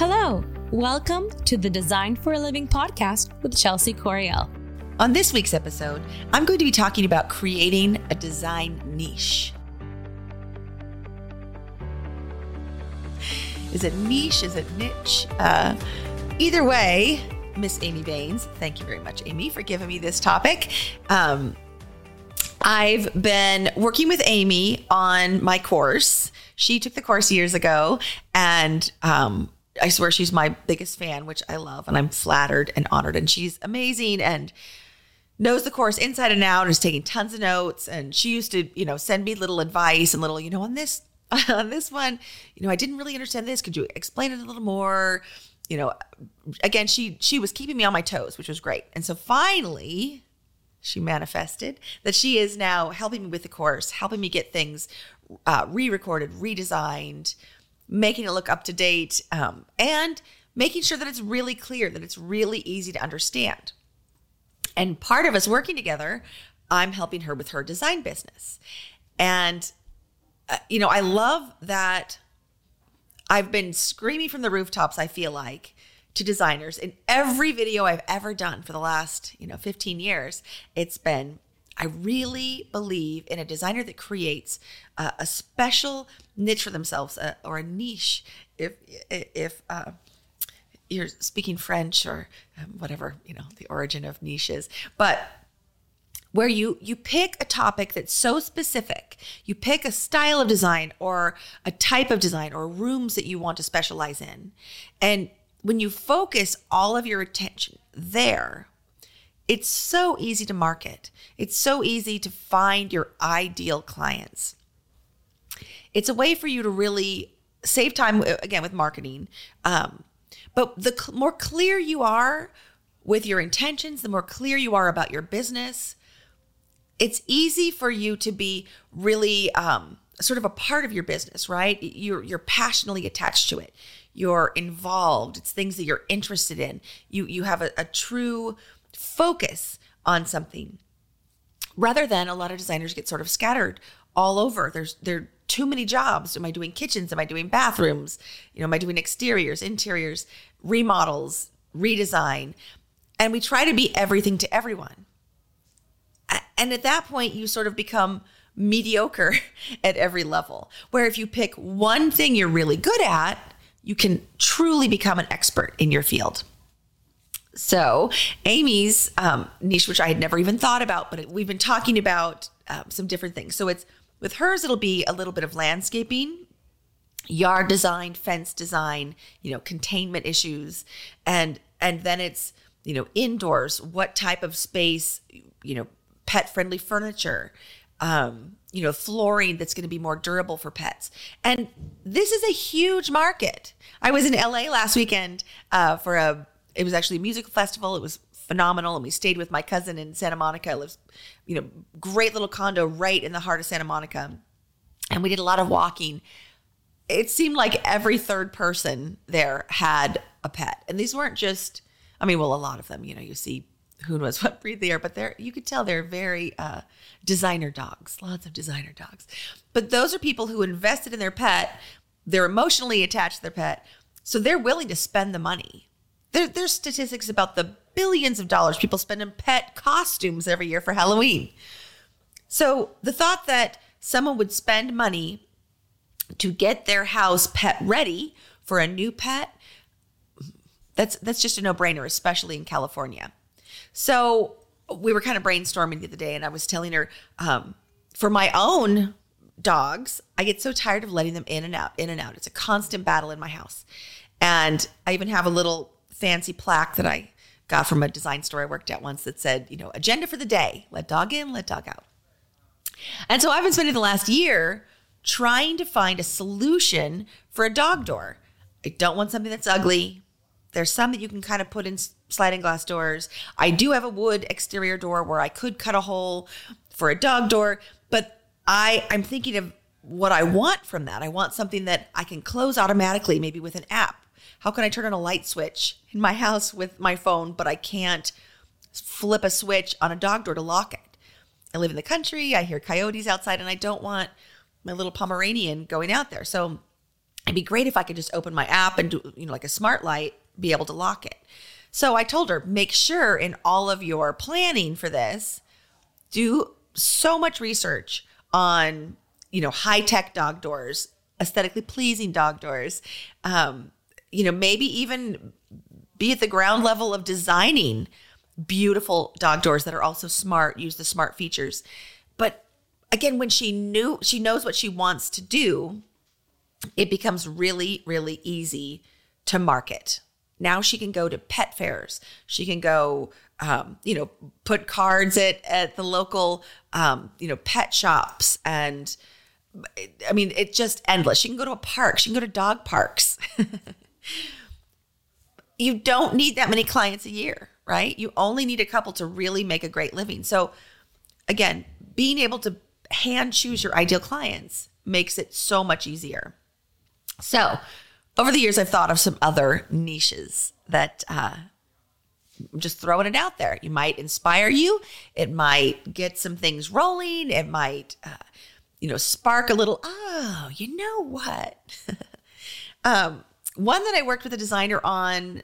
Hello, welcome to the Design for a Living podcast with Chelsea Coriel. On this week's episode, I'm going to be talking about creating a design niche. Is it niche? Is it niche? Uh, either way, Miss Amy Baines, thank you very much, Amy, for giving me this topic. Um, I've been working with Amy on my course. She took the course years ago, and um, I swear she's my biggest fan, which I love, and I'm flattered and honored. And she's amazing and knows the course inside and out and is taking tons of notes. And she used to, you know, send me little advice and little, you know, on this on this one, you know, I didn't really understand this. Could you explain it a little more? You know, again, she she was keeping me on my toes, which was great. And so finally, she manifested that she is now helping me with the course, helping me get things uh, re-recorded, redesigned, making it look up to date, um, and making sure that it's really clear, that it's really easy to understand. And part of us working together, I'm helping her with her design business. And, uh, you know, I love that I've been screaming from the rooftops, I feel like, to designers in every video I've ever done for the last, you know, 15 years. It's been I really believe in a designer that creates a special niche for themselves uh, or a niche. If if uh, you're speaking French or um, whatever you know the origin of niches, but where you you pick a topic that's so specific you pick a style of design or a type of design or rooms that you want to specialize in and when you focus all of your attention there it's so easy to market. It's so easy to find your ideal clients. It's a way for you to really save time again with marketing. Um, but the cl- more clear you are with your intentions, the more clear you are about your business, it's easy for you to be really um, sort of a part of your business, right? You're you're passionately attached to it. You're involved. It's things that you're interested in. You you have a, a true focus on something rather than a lot of designers get sort of scattered all over. There's there are too many jobs. Am I doing kitchens? Am I doing bathrooms? You know, am I doing exteriors, interiors, remodels, redesign? And we try to be everything to everyone. And at that point, you sort of become mediocre at every level. Where if you pick one thing you're really good at, you can truly become an expert in your field. So, Amy's um, niche, which I had never even thought about, but we've been talking about um, some different things. So, it's with hers, it'll be a little bit of landscaping, yard design, fence design, you know, containment issues, and and then it's you know indoors. What type of space? You know, pet friendly furniture. Um, you know, flooring that's going to be more durable for pets. And this is a huge market. I was in LA last weekend uh, for a it was actually a musical festival. It was phenomenal. And we stayed with my cousin in Santa Monica. It lives, you know, great little condo right in the heart of Santa Monica. And we did a lot of walking. It seemed like every third person there had a pet. And these weren't just, I mean, well, a lot of them, you know, you see who knows what breed they are, but they're, you could tell they're very uh, designer dogs, lots of designer dogs. But those are people who invested in their pet. They're emotionally attached to their pet. So they're willing to spend the money there, there's statistics about the billions of dollars people spend in pet costumes every year for Halloween. So the thought that someone would spend money to get their house pet ready for a new pet, that's that's just a no-brainer, especially in California. So we were kind of brainstorming the other day, and I was telling her, um, for my own dogs, I get so tired of letting them in and out, in and out. It's a constant battle in my house. And I even have a little fancy plaque that I got from a design store I worked at once that said, you know, agenda for the day let dog in, let dog out. And so I've been spending the last year trying to find a solution for a dog door. I don't want something that's ugly. There's some that you can kind of put in sliding glass doors. I do have a wood exterior door where I could cut a hole for a dog door, but I I'm thinking of what I want from that. I want something that I can close automatically, maybe with an app how can I turn on a light switch in my house with my phone, but I can't flip a switch on a dog door to lock it? I live in the country. I hear coyotes outside, and I don't want my little Pomeranian going out there. So it'd be great if I could just open my app and do, you know, like a smart light, be able to lock it. So I told her, make sure in all of your planning for this, do so much research on, you know, high tech dog doors, aesthetically pleasing dog doors. Um, you know, maybe even be at the ground level of designing beautiful dog doors that are also smart, use the smart features. But again, when she knew she knows what she wants to do, it becomes really, really easy to market. Now she can go to pet fairs. She can go, um, you know, put cards at at the local, um, you know, pet shops, and I mean, it's just endless. She can go to a park. She can go to dog parks. you don't need that many clients a year, right? You only need a couple to really make a great living. So, again, being able to hand choose your ideal clients makes it so much easier. So, over the years, I've thought of some other niches that uh, I'm just throwing it out there. You might inspire you. It might get some things rolling. It might, uh, you know, spark a little. Oh, you know what? um, one that I worked with a designer on,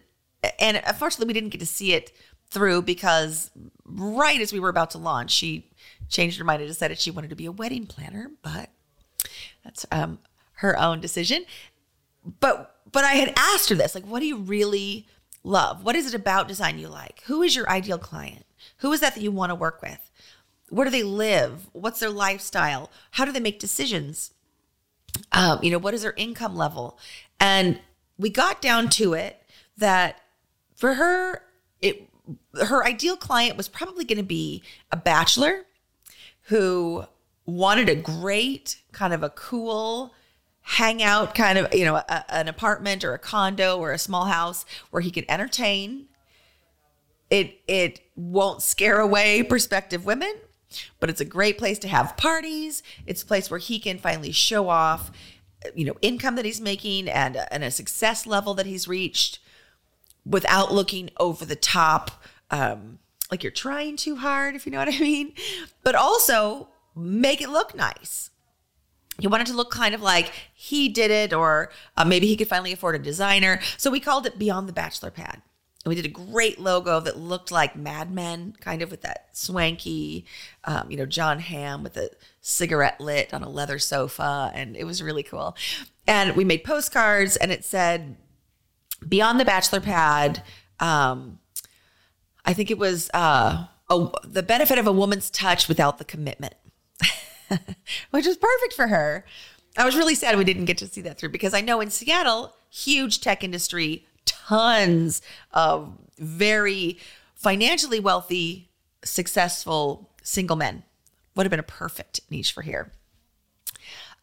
and unfortunately, we didn't get to see it through because right as we were about to launch, she changed her mind and decided she wanted to be a wedding planner. But that's um, her own decision but but I had asked her this, like, what do you really love? What is it about design you like? Who is your ideal client? Who is that that you want to work with? Where do they live? What's their lifestyle? How do they make decisions? Um, you know, what is their income level? And we got down to it that for her, it her ideal client was probably going to be a bachelor who wanted a great kind of a cool hangout kind of, you know, a, an apartment or a condo or a small house where he could entertain. It it won't scare away prospective women, but it's a great place to have parties. It's a place where he can finally show off, you know, income that he's making and, and a success level that he's reached without looking over the top, um, like you're trying too hard, if you know what I mean. But also make it look nice he wanted to look kind of like he did it, or uh, maybe he could finally afford a designer. So we called it Beyond the Bachelor Pad. And we did a great logo that looked like Mad Men, kind of with that swanky, um, you know, Jon Hamm with a cigarette lit on a leather sofa. And it was really cool. And we made postcards and it said, Beyond the Bachelor Pad, um, I think it was uh, a, the benefit of a woman's touch without the commitment. which was perfect for her. I was really sad we didn't get to see that through because I know in Seattle, huge tech industry, tons of very financially wealthy, successful single men. Would have been a perfect niche for here.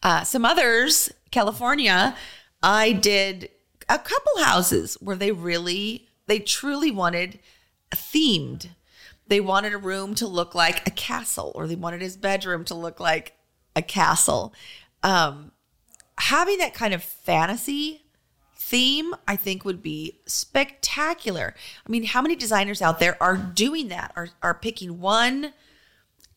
Uh, some others, California, I did a couple houses where they really, they truly wanted themed they wanted a room to look like a castle, or they wanted his bedroom to look like a castle. Um, having that kind of fantasy theme, I think, would be spectacular. I mean, how many designers out there are doing that? Are are picking one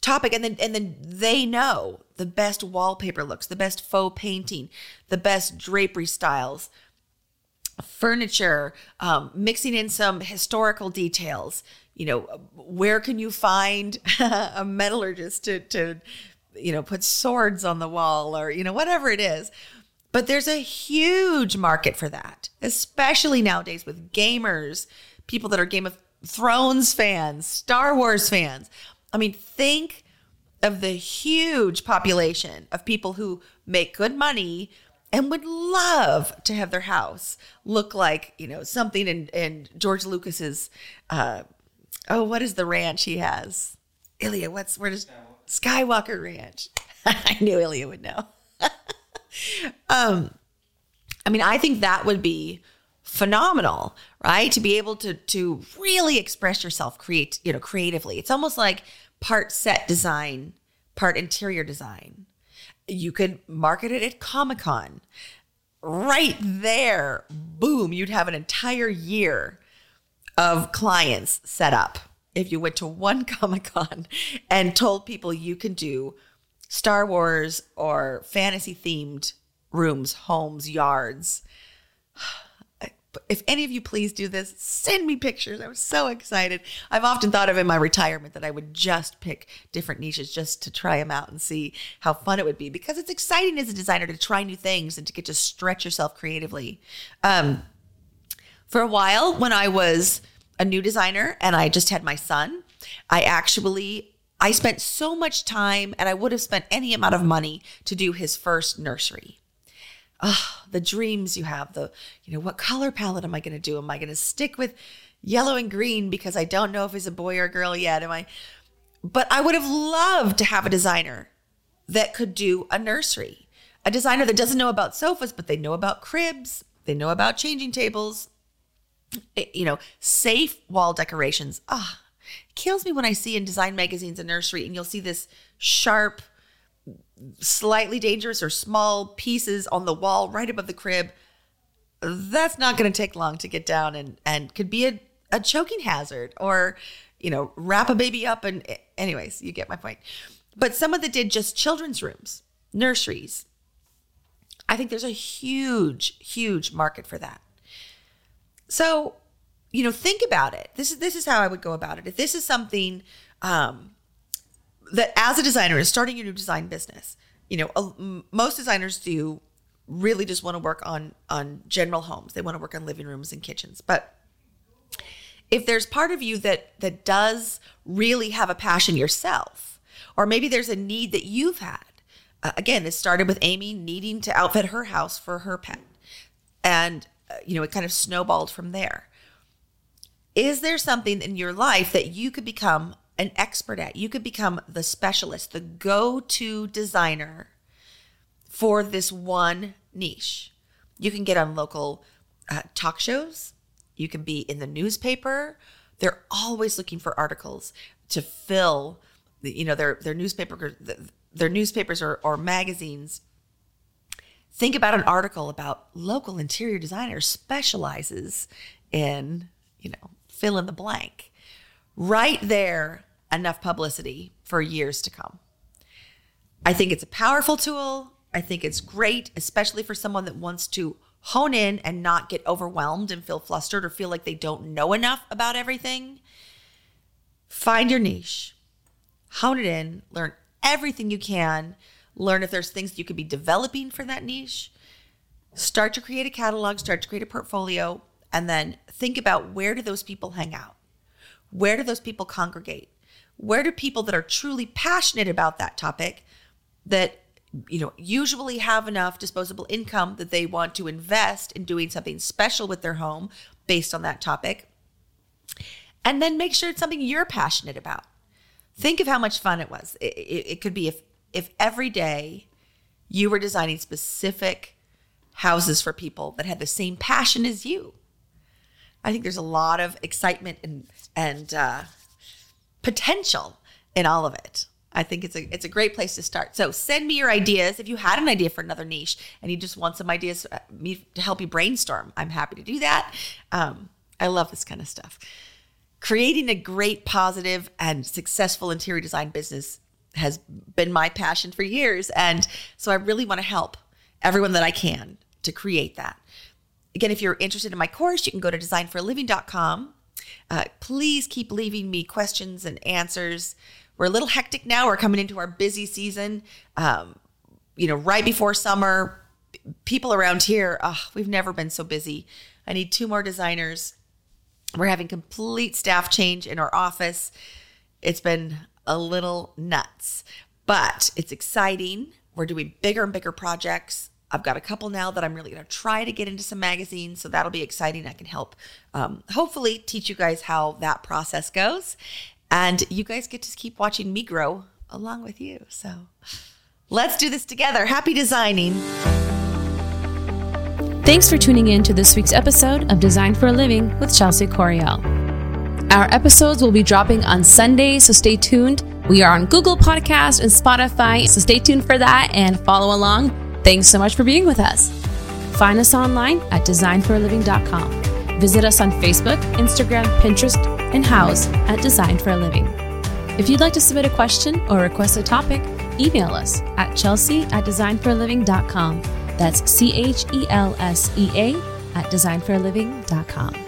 topic and then and then they know the best wallpaper looks, the best faux painting, the best drapery styles, furniture, um, mixing in some historical details you know, where can you find a metallurgist to, to, you know, put swords on the wall or, you know, whatever it is. But there's a huge market for that, especially nowadays with gamers, people that are Game of Thrones fans, Star Wars fans. I mean, think of the huge population of people who make good money and would love to have their house look like, you know, something in, in George Lucas's uh, Oh, what is the ranch he has? Ilya, what's where does Skywalker Ranch? I knew Ilya would know. um, I mean, I think that would be phenomenal, right? To be able to to really express yourself, create, you know, creatively. It's almost like part set design, part interior design. You could market it at Comic Con. Right there, boom, you'd have an entire year of clients set up if you went to one Comic Con and told people you can do Star Wars or fantasy themed rooms, homes, yards. If any of you please do this, send me pictures. I was so excited. I've often thought of in my retirement that I would just pick different niches just to try them out and see how fun it would be because it's exciting as a designer to try new things and to get to stretch yourself creatively. Um, for a while, when I was a new designer and I just had my son, I actually I spent so much time and I would have spent any amount of money to do his first nursery. Oh, the dreams you have, the, you know, what color palette am I going to do? Am I going to stick with yellow and green because I don't know if he's a boy or girl yet? Am I? But I would have loved to have a designer that could do a nursery, a designer that doesn't know about sofas, but they know about cribs, they know about changing tables, eh, you know, safe wall decorations. Ah, kills me when I see in design magazines a nursery and you'll see this sharp, slightly dangerous or small pieces on the wall right above the crib. That's not going to take long to get down and, and could be a, a choking hazard or, you know, wrap a baby up. And, anyways, you get my point. But someone that did just children's rooms, nurseries, I think there's a huge, huge market for that. So you know, think about it. This is this is how I would go about it. If this is something um, that, as a designer, is starting your new design business, you know, most designers do really just want to work on on general homes. They want to work on living rooms and kitchens, but if there's part of you that that does really have a passion yourself, or maybe there's a need that you've had. Uh, again, this started with Amy needing to outfit her house for her pet, and uh, you know it kind of snowballed from there. Is there something in your life that you could become an expert at? You could become the specialist, the go to designer for this one niche. You can get on local uh, talk shows, you can be in the newspaper. They're always looking for articles to fill, you know, their their newspaper their newspapers or, or magazines think about an article about local interior designer specializes in you know fill in the blank. Right there, enough publicity for years to come. I think it's a powerful tool. I think it's great, especially for someone that wants to hone in and not get overwhelmed and feel flustered or feel like they don't know enough about everything. Find your niche, hone it in, learn everything you can, learn if there's things you could be developing for that niche. Start to create a catalog, start to create a portfolio, and then think about where do those people hang out? Where do those people congregate? Where do people that are truly passionate about that topic that you know usually have enough disposable income that they want to invest in doing something special with their home based on that topic? And then make sure it's something you're passionate about. Think of how much fun it was. It, it, it could be if if every day you were designing specific houses for people that had the same passion as you I think there's a lot of excitement and and uh, potential in all of it. I think it's a it's a great place to start. So send me your ideas if you had an idea for another niche and you just want some ideas uh, me to help you brainstorm. I'm happy to do that. Um, I love this kind of stuff. Creating a great, positive, and successful interior design business has been my passion for years, and so I really want to help everyone that I can to create that. Again, if you're interested in my course, you can go to designforliving.com. Uh, please keep leaving me questions and answers. We're a little hectic now. We're coming into our busy season. Um, you know, right before summer, people around here, oh, we've never been so busy. I need two more designers. We're having complete staff change in our office. It's been a little nuts, but it's exciting. We're doing bigger and bigger projects. I've got a couple now that I'm really going to try to get into some magazines. So that'll be exciting. I can help, um, hopefully, teach you guys how that process goes. And you guys get to keep watching me grow along with you. So let's do this together. Happy designing. Thanks for tuning in to this week's episode of Design for a Living with Chelsea Coriel. Our episodes will be dropping on Sunday, so stay tuned. We are on Google Podcast and Spotify, so stay tuned for that and follow along. Thanks so much for being with us. Find us online at designforaliving.com. Visit us on Facebook, Instagram, Pinterest, and Houzz at Design for a Living. If you'd like to submit a question or request a topic, email us at chelsea at designforaliving.com. That's C H E L S E A at designforaliving.com.